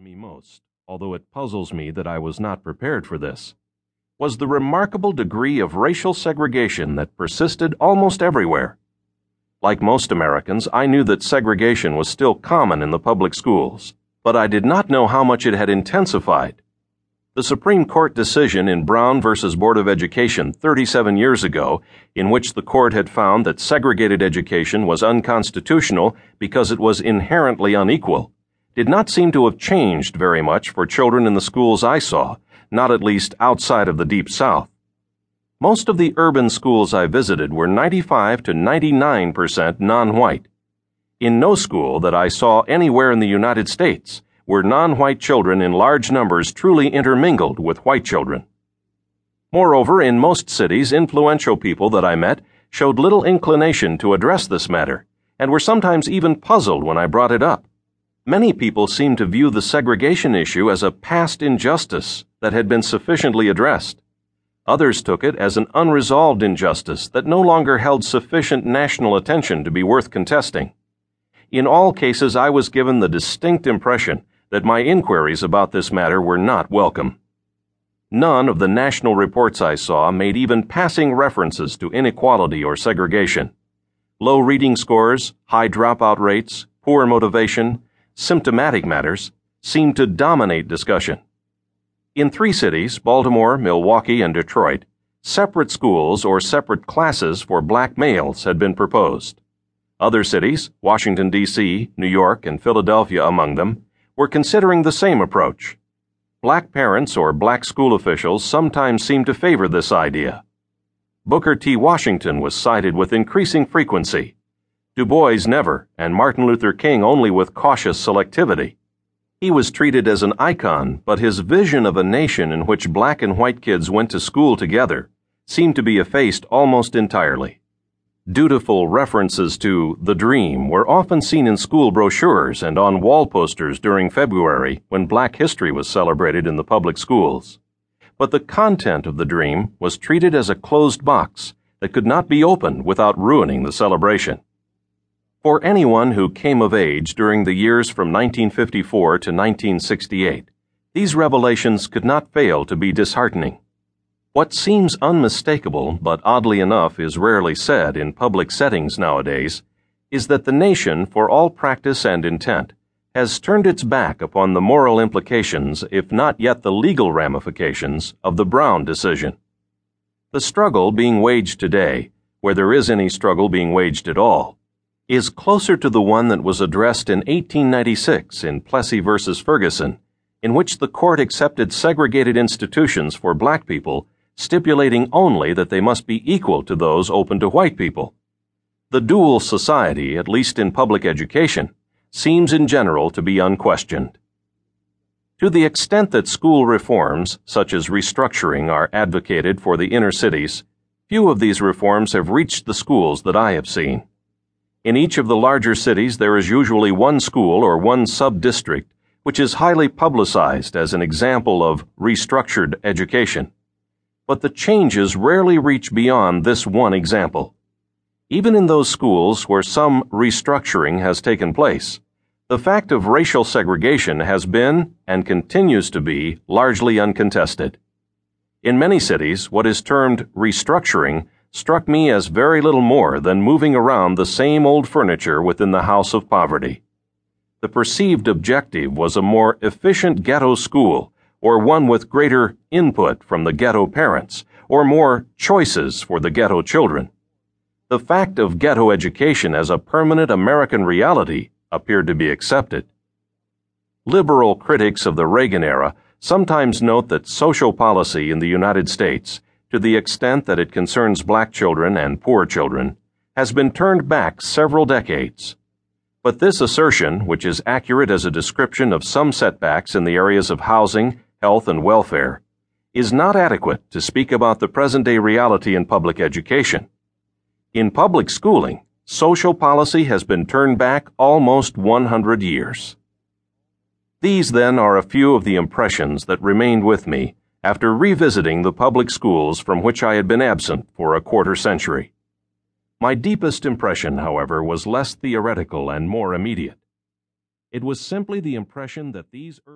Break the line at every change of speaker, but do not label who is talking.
me most, although it puzzles me that I was not prepared for this, was the remarkable degree of racial segregation that persisted almost everywhere. Like most Americans, I knew that segregation was still common in the public schools, but I did not know how much it had intensified. The Supreme Court decision in Brown v. Board of Education 37 years ago, in which the court had found that segregated education was unconstitutional because it was inherently unequal, did not seem to have changed very much for children in the schools I saw, not at least outside of the Deep South. Most of the urban schools I visited were 95 to 99 percent non white. In no school that I saw anywhere in the United States were non white children in large numbers truly intermingled with white children. Moreover, in most cities, influential people that I met showed little inclination to address this matter, and were sometimes even puzzled when I brought it up. Many people seem to view the segregation issue as a past injustice that had been sufficiently addressed. Others took it as an unresolved injustice that no longer held sufficient national attention to be worth contesting. In all cases, I was given the distinct impression that my inquiries about this matter were not welcome. None of the national reports I saw made even passing references to inequality or segregation. Low reading scores, high dropout rates, poor motivation, symptomatic matters seemed to dominate discussion. In three cities, Baltimore, Milwaukee, and Detroit, separate schools or separate classes for black males had been proposed. Other cities, Washington, D.C., New York, and Philadelphia among them, were considering the same approach. Black parents or black school officials sometimes seemed to favor this idea. Booker T. Washington was cited with increasing frequency Du Bois never, and Martin Luther King only with cautious selectivity. He was treated as an icon, but his vision of a nation in which black and white kids went to school together seemed to be effaced almost entirely. Dutiful references to the dream were often seen in school brochures and on wall posters during February when Black History was celebrated in the public schools. But the content of the dream was treated as a closed box that could not be opened without ruining the celebration. For anyone who came of age during the years from 1954 to 1968, these revelations could not fail to be disheartening. What seems unmistakable, but oddly enough is rarely said in public settings nowadays, is that the nation, for all practice and intent, has turned its back upon the moral implications, if not yet the legal ramifications, of the Brown decision. The struggle being waged today, where there is any struggle being waged at all, is closer to the one that was addressed in 1896 in Plessy v. Ferguson, in which the court accepted segregated institutions for black people, stipulating only that they must be equal to those open to white people. The dual society, at least in public education, seems in general to be unquestioned. To the extent that school reforms, such as restructuring, are advocated for the inner cities, few of these reforms have reached the schools that I have seen. In each of the larger cities, there is usually one school or one sub-district which is highly publicized as an example of restructured education. But the changes rarely reach beyond this one example. Even in those schools where some restructuring has taken place, the fact of racial segregation has been and continues to be largely uncontested. In many cities, what is termed restructuring struck me as very little more than moving around the same old furniture within the house of poverty. The perceived objective was a more efficient ghetto school, or one with greater input from the ghetto parents, or more choices for the ghetto children. The fact of ghetto education as a permanent American reality appeared to be accepted. Liberal critics of the Reagan era sometimes note that social policy in the United States to the extent that it concerns black children and poor children, has been turned back several decades. But this assertion, which is accurate as a description of some setbacks in the areas of housing, health, and welfare, is not adequate to speak about the present day reality in public education. In public schooling, social policy has been turned back almost 100 years. These, then, are a few of the impressions that remained with me after revisiting the public schools from which I had been absent for a quarter century. My deepest impression, however, was less theoretical and more immediate. It was simply the impression that these